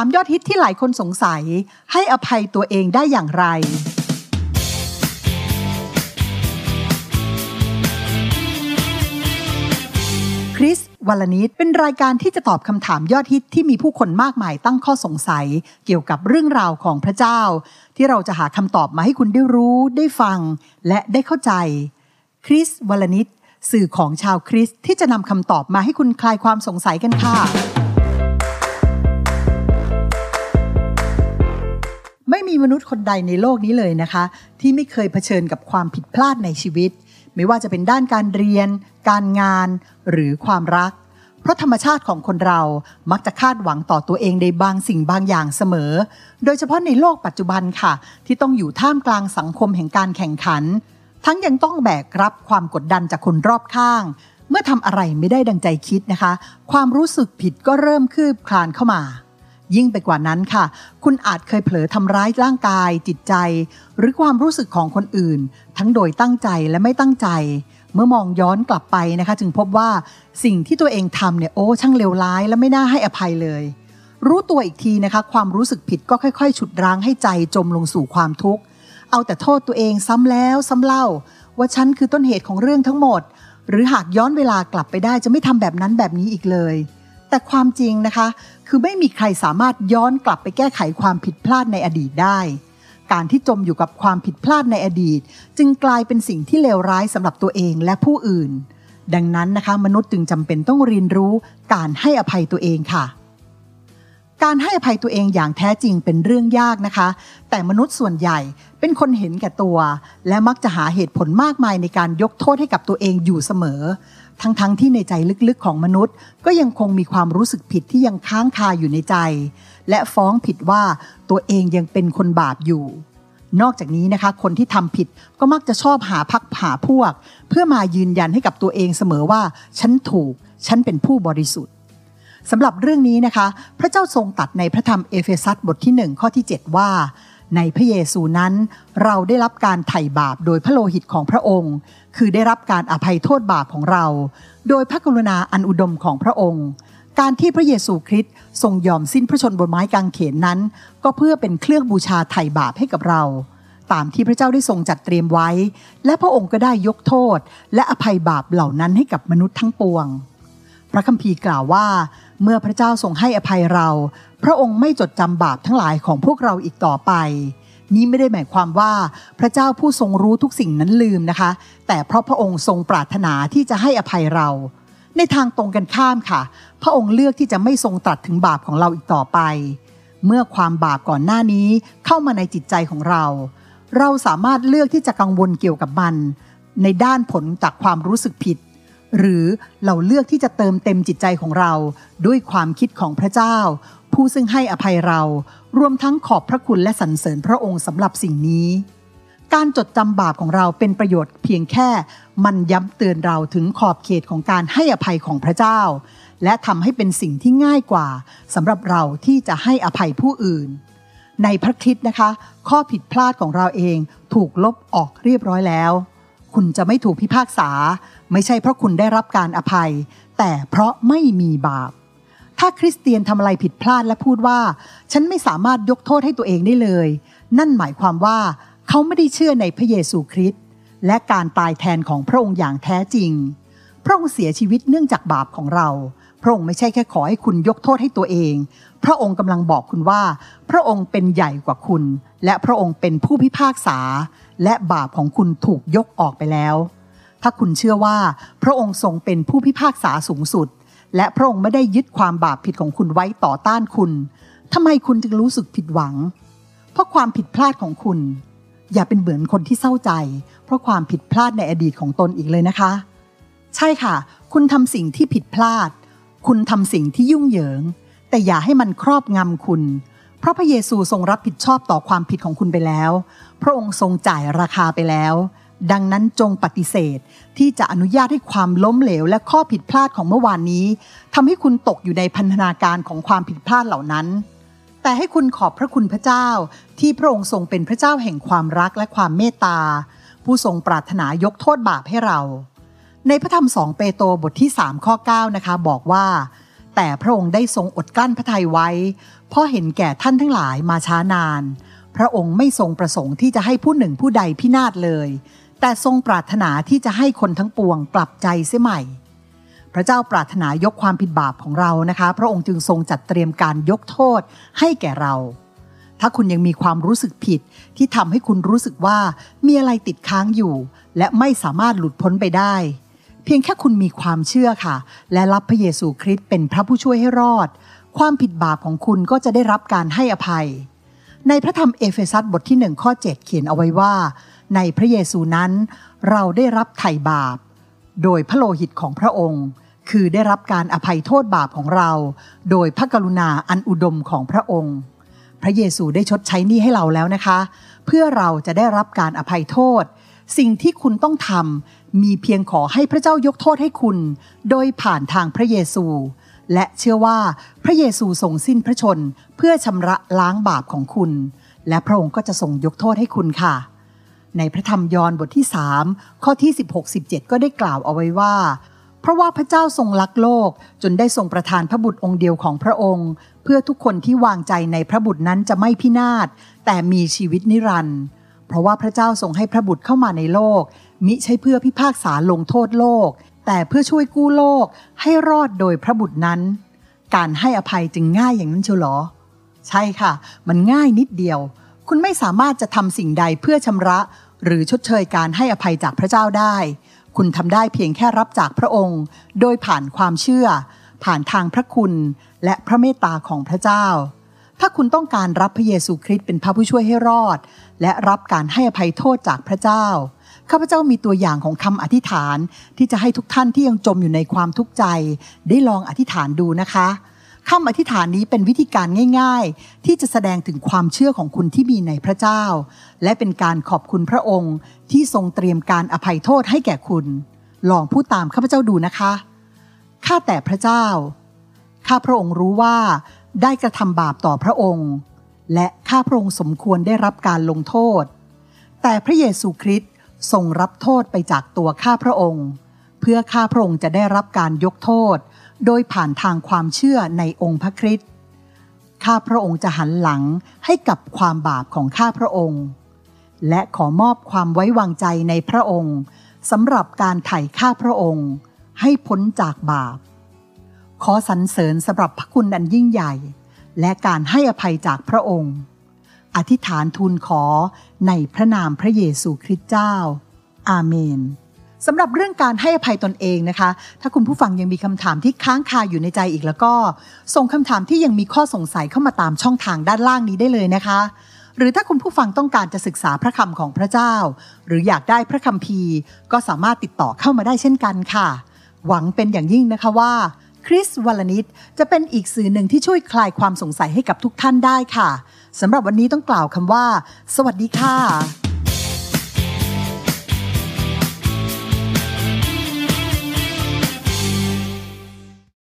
ถามยอดฮิตที่หลายคนสงสัย ให้อภัยตัวเองได้อย่างไร คริสวัลนิดเป็นรายการที่จะตอบคำถามยอดฮิตที่มีผู้คนมากมายตั้งข้อสงสัย เกี่ยวกับเรื่องราวของพระเจ้า ที่เราจะหาคำตอบมาให้คุณได้รู้ได้ฟัง และได้เข้าใจ คริสวัลนิดสื่อของชาวคริสที่จะนำคำตอบมาให้คุณคลายความสงสัยกันค่ะ ม่มีมนุษย์คนใดในโลกนี้เลยนะคะ ที่ไม่เคยเผชิญกับความผิดพลาดในชีวิต ไม่ว่าจะเป็นด้านการเรียน การงาน หรือความรัก เพราะธรรมชาติของคนเรามักจะคาดหวังต่อตัวเองในบางสิ่งบางอย่างเสมอ โดยเฉพาะในโลกปัจจุบันค่ะ ที่ต้องอยู่ท่ามกลางสังคมแห่งการแข่งขัน ทั้งยังต้องแบกรับความกดดันจากคนรอบข้าง เมื่อทำอะไรไม่ได้ดังใจคิดนะคะ ความรู้สึกผิดก็เริ่มคืบคลานเข้ามา ยิ่งไปกว่านั้นค่ะ คุณอาจเคยเผลอทำร้ายร่างกาย จิตใจ หรือความรู้สึกของคนอื่น ทั้งโดยตั้งใจและไม่ตั้งใจ เมื่อมองย้อนกลับไปนะคะ จึงพบว่าสิ่งที่ตัวเองทำเนี่ยโอ้ช่างเลวร้ายและไม่น่าให้อภัยเลย รู้ตัวอีกทีนะคะ ความรู้สึกผิดก็ค่อย ๆ ฉุดรั้งให้ใจจมลงสู่ความทุกข์เอาแต่โทษตัวเองซ้ำแล้วซ้ำเล่า ว่าฉันคือต้นเหตุของเรื่องทั้งหมด หรือหากย้อนเวลากลับไปได้จะไม่ทำแบบนั้นแบบนี้อีกเลย แต่ความจริงนะคะ คือไม่มีใครสามารถย้อนกลับไปแก้ไขความผิดพลาดในอดีตได้ การที่จมอยู่กับความผิดพลาดในอดีต จึงกลายเป็นสิ่งที่เลวร้ายสำหรับตัวเองและผู้อื่น ดังนั้นนะคะ มนุษย์จึงจำเป็นต้องเรียนรู้การให้อภัยตัวเองค่ะ การให้อภัยตัวเองอย่างแท้จริงเป็นเรื่องยากนะคะ แต่มนุษย์ส่วนใหญ่เป็นคนเห็นแก่ตัว และมักจะหาเหตุผลมากมายในการยกโทษให้กับตัวเองอยู่เสมอ ทั้งๆทที่ในใจลึกๆของมนุษย์ ก็ยังคงมีความรู้สึกผิดที่ยังค้างคาอยู่ในใจ และฟ้องผิดว่าตัวเองยังเป็นคนบาปอยู่นอกจากนี้นะคะ คนที่ทำผิดก็มักจะชอบหาพักหาพวก เพื่อมายืนยันให้กับตัวเองเสมอว่า ฉันถูก ฉันเป็นผู้บริสุทธิ์ สำหรับเรื่องนี้นะคะ พระเจ้าทรงตัดในพระธรรมเอเฟซัสบทที่ 1 ข้อที่ 7 ว่า ในพระเยซูนั้น เราได้รับการไถ่บาปโดยพระโลหิตของพระองค์ คือได้รับการอภัยโทษบาปของเรา โดยพระกรุณาอันอุดมของพระองค์ การที่พระเยซูคริสต์ทรงยอมสิ้นพระชนบนไม้กางเขนนั้น ก็เพื่อเป็นเครื่องบูชาไถ่บาปให้กับเราตามที่พระเจ้าได้ทรงจัดเตรียมไว้ และพระองค์ก็ได้ยกโทษ และอภัยบาปเหล่านั้นให้กับมนุษย์ทั้งปวง พระคัมภีร์กล่าวว่า เมื่อพระเจ้าทรงให้อภัยเรา พระองค์ไม่จดจำบาปทั้งหลายของพวกเราอีกต่อไป นี้ไม่ได้หมายความว่าพระเจ้าผู้ทรงรู้ทุกสิ่งนั้นลืมนะคะ แต่เพราะพระองค์ทรงปรารถนาที่จะให้อภัยเรา ในทางตรงกันข้ามค่ะ พระองค์เลือกที่จะไม่ทรงตรัสถึงบาปของเราอีกต่อไป เมื่อความบาปก่อนหน้านี้เข้ามาในจิตใจของเรา เราสามารถเลือกที่จะกังวลเกี่ยวกับมัน ในด้านผลจากความรู้สึกผิด หรือเราเลือกที่จะเติมเต็มจิตใจของเรา ด้วยความคิดของพระเจ้า ผู้ซึ่งให้อภัยเรา รวมทั้งขอบพระคุณและสรรเสริญพระองค์สำหรับสิ่งนี้ การจดจำบาปของเราเป็นประโยชน์เพียงแค่ มันย้ำเตือนเราถึงขอบเขตของการให้อภัยของพระเจ้า และทำให้เป็นสิ่งที่ง่ายกว่าสำหรับเราที่จะให้อภัยผู้อื่น ในพระคริสต์นะคะ ข้อผิดพลาดของเราเองถูกลบออกเรียบร้อยแล้ว คุณจะไม่ถูกพิพากษา ไม่ใช่เพราะคุณได้รับการอภัย แต่เพราะไม่มีบาป ถ้าคริสเตียนทำอะไรผิดพลาดและพูดว่า ฉันไม่สามารถยกโทษให้ตัวเองได้เลย นั่นหมายความว่าเขาไม่ได้เชื่อในพระเยซูคริสต์และการตายแทนของพระองค์อย่างแท้จริง พระองค์เสียชีวิตเนื่องจากบาปของเรา พระองค์ไม่ใช่แค่ขอให้คุณยกโทษให้ตัวเอง พระองค์กำลังบอกคุณว่า พระองค์เป็นใหญ่กว่าคุณ และพระองค์เป็นผู้พิพากษา และบาปของคุณถูกยกออกไปแล้ว ถ้าคุณเชื่อว่าพระองค์ทรงเป็นผู้พิพากษาสูงสุด และพระองค์ไม่ได้ยึดความบาปผิดของคุณไว้ต่อต้านคุณทำไมคุณจึงรู้สึกผิดหวัง เพราะความผิดพลาดของคุณ อย่าเป็นเหมือนคนที่เศร้าใจ เพราะความผิดพลาดในอดีตของตนอีกเลยนะคะ ใช่ค่ะ คุณทำสิ่งที่ผิดพลาด คุณทำสิ่งที่ยุ่งเหยิง แต่อย่าให้มันครอบงำคุณ เพราะพระเยซูทรงรับผิดชอบต่อความผิดของคุณไปแล้ว พระองค์ทรงจ่ายราคาไปแล้ว ดังนั้นจงปฏิเสธที่จะอนุญาตให้ความล้มเหลว และข้อผิดพลาดของเมื่อวานนี้ทำให้คุณตกอยู่ในพันธนาการของความผิดพลาดเหล่านั้น แต่ให้คุณขอบพระคุณพระเจ้า ที่พระองค์ทรงเป็นพระเจ้าแห่งความรักและความเมตตา ผู้ทรงปรารถนายกโทษบาปให้เรา ในพระธรรมสองเปโตรบทที่3ข้อ9นะคะบอกว่า แต่พระองค์ได้ทรงอดกลั้นพระทัยไว้ เพราะเห็นแก่ท่านทั้งหลายมาช้านาน พระองค์ไม่ทรงประสงค์ที่จะให้ผู้หนึ่งผู้ใดพินาศเลย แต่ทรงปรารถนาที่จะให้คนทั้งปวงกลับใจเสียใหม่ พระเจ้าปรารถนายกความผิดบาปของเรานะคะ พระองค์จึงทรงจัดเตรียมการยกโทษให้แก่เรา ถ้าคุณยังมีความรู้สึกผิดที่ทำให้คุณรู้สึกว่ามีอะไรติดค้างอยู่ และไม่สามารถหลุดพ้นไปได้ เพียงแค่คุณมีความเชื่อค่ะ และรับพระเยซูคริสต์เป็นพระผู้ช่วยให้รอด ความผิดบาปของคุณก็จะได้รับการให้อภัย ในพระธรรมเอเฟซัสบทที่หนึ่งข้อ7 เขียนเอาไว้ว่า ในพระเยซูนั้น เราได้รับไถ่บาป โดยพระโลหิตของพระองค์ คือได้รับการอภัยโทษบาปของเรา โดยพระกรุณาอันอุดมของพระองค์ พระเยซูได้ชดใช้หนี้ให้เราแล้วนะคะ เพื่อเราจะได้รับการอภัยโทษ สิ่งที่คุณต้องทำมีเพียงขอให้พระเจ้ายกโทษให้คุณ โดยผ่านทางพระเยซู และเชื่อว่าพระเยซูทรงสิ้นพระชนเพื่อชำระล้างบาปของคุณ และพระองค์ก็จะทรงยกโทษให้คุณค่ะ ในพระธรรมยอห์นบทที่ 3 ข้อที่ 16-17 ก็ได้กล่าวเอาไว้ว่าเพราะว่าพระเจ้าทรงรักโลกจนได้ทรงประทานพระบุตรองค์เดียวของพระองค์ เพื่อทุกคนที่วางใจในพระบุตรนั้นจะไม่พินาศแต่มีชีวิตนิรันดร์ เพราะว่าพระเจ้าทรงให้พระบุตรเข้ามาในโลก มิใช่เพื่อพิพากษาลงโทษโลก แต่เพื่อช่วยกู้โลกให้รอดโดยพระบุตรนั้น การให้อภัยจึงง่ายอย่างนั้นเชียวหรอ ใช่ค่ะ มันง่ายนิดเดียว คุณไม่สามารถจะทำสิ่งใดเพื่อชำระ หรือชดเชยการให้อภัยจากพระเจ้าได้ คุณทำได้เพียงแค่รับจากพระองค์ โดยผ่านความเชื่อ ผ่านทางพระคุณและพระเมตตาของพระเจ้า ถ้าคุณต้องการรับพระเยซูคริสต์เป็นพระผู้ช่วยให้รอด และรับการให้อภัยโทษจากพระเจ้า ข้าพเจ้ามีตัวอย่างของคำอธิษฐานที่จะให้ทุกท่านที่ยังจมอยู่ในความทุกข์ใจ ได้ลองอธิษฐานดูนะคะคำอธิษฐานนี้เป็นวิธีการง่าย ๆ ที่จะแสดงถึงความเชื่อของคุณที่มีในพระเจ้า และเป็นการขอบคุณพระองค์ ที่ทรงเตรียมการอภัยโทษให้แก่คุณ ลองพูดตามข้าพเจ้าดูนะคะ ข้าแต่พระเจ้า ข้าพระองค์รู้ว่า ได้กระทำบาปต่อพระองค์ และข้าพระองค์สมควรได้รับการลงโทษ แต่พระเยซูคริสต์ทรงรับโทษไปจากตัวข้าพระองค์ เพื่อข้าพระองค์จะได้รับการยกโทษ โดยผ่านทางความเชื่อในองค์พระคริสต์ข้าพระองค์จะหันหลังให้กับความบาปของข้าพระองค์ และขอมอบความไว้วางใจในพระองค์สำหรับการไถ่ข้าพระองค์ ให้พ้นจากบาป ขอสรรเสริญสำหรับพระคุณอันยิ่งใหญ่ และการให้อภัยจากพระองค์ อธิษฐานทูลขอในพระนามพระเยซูคริสต์เจ้า อาเมนสำหรับเรื่องการให้อภัยตนเองนะคะ ถ้าคุณผู้ฟังยังมีคำถามที่ค้างคาอยู่ในใจอีกแล้วก็ ส่งคำถามที่ยังมีข้อสงสัยเข้ามาตามช่องทางด้านล่างนี้ได้เลยนะคะ หรือถ้าคุณผู้ฟังต้องการจะศึกษาพระคำของพระเจ้า หรืออยากได้พระคัมภีร์ก็สามารถติดต่อเข้ามาได้เช่นกันค่ะ หวังเป็นอย่างยิ่งนะคะว่า คริสวัลนิดจะเป็นอีกสื่อหนึ่งที่ช่วยคลายความสงสัยให้กับทุกท่านได้ค่ะสำหรับวันนี้ต้องกล่าวคำว่า สวัสดีค่ะ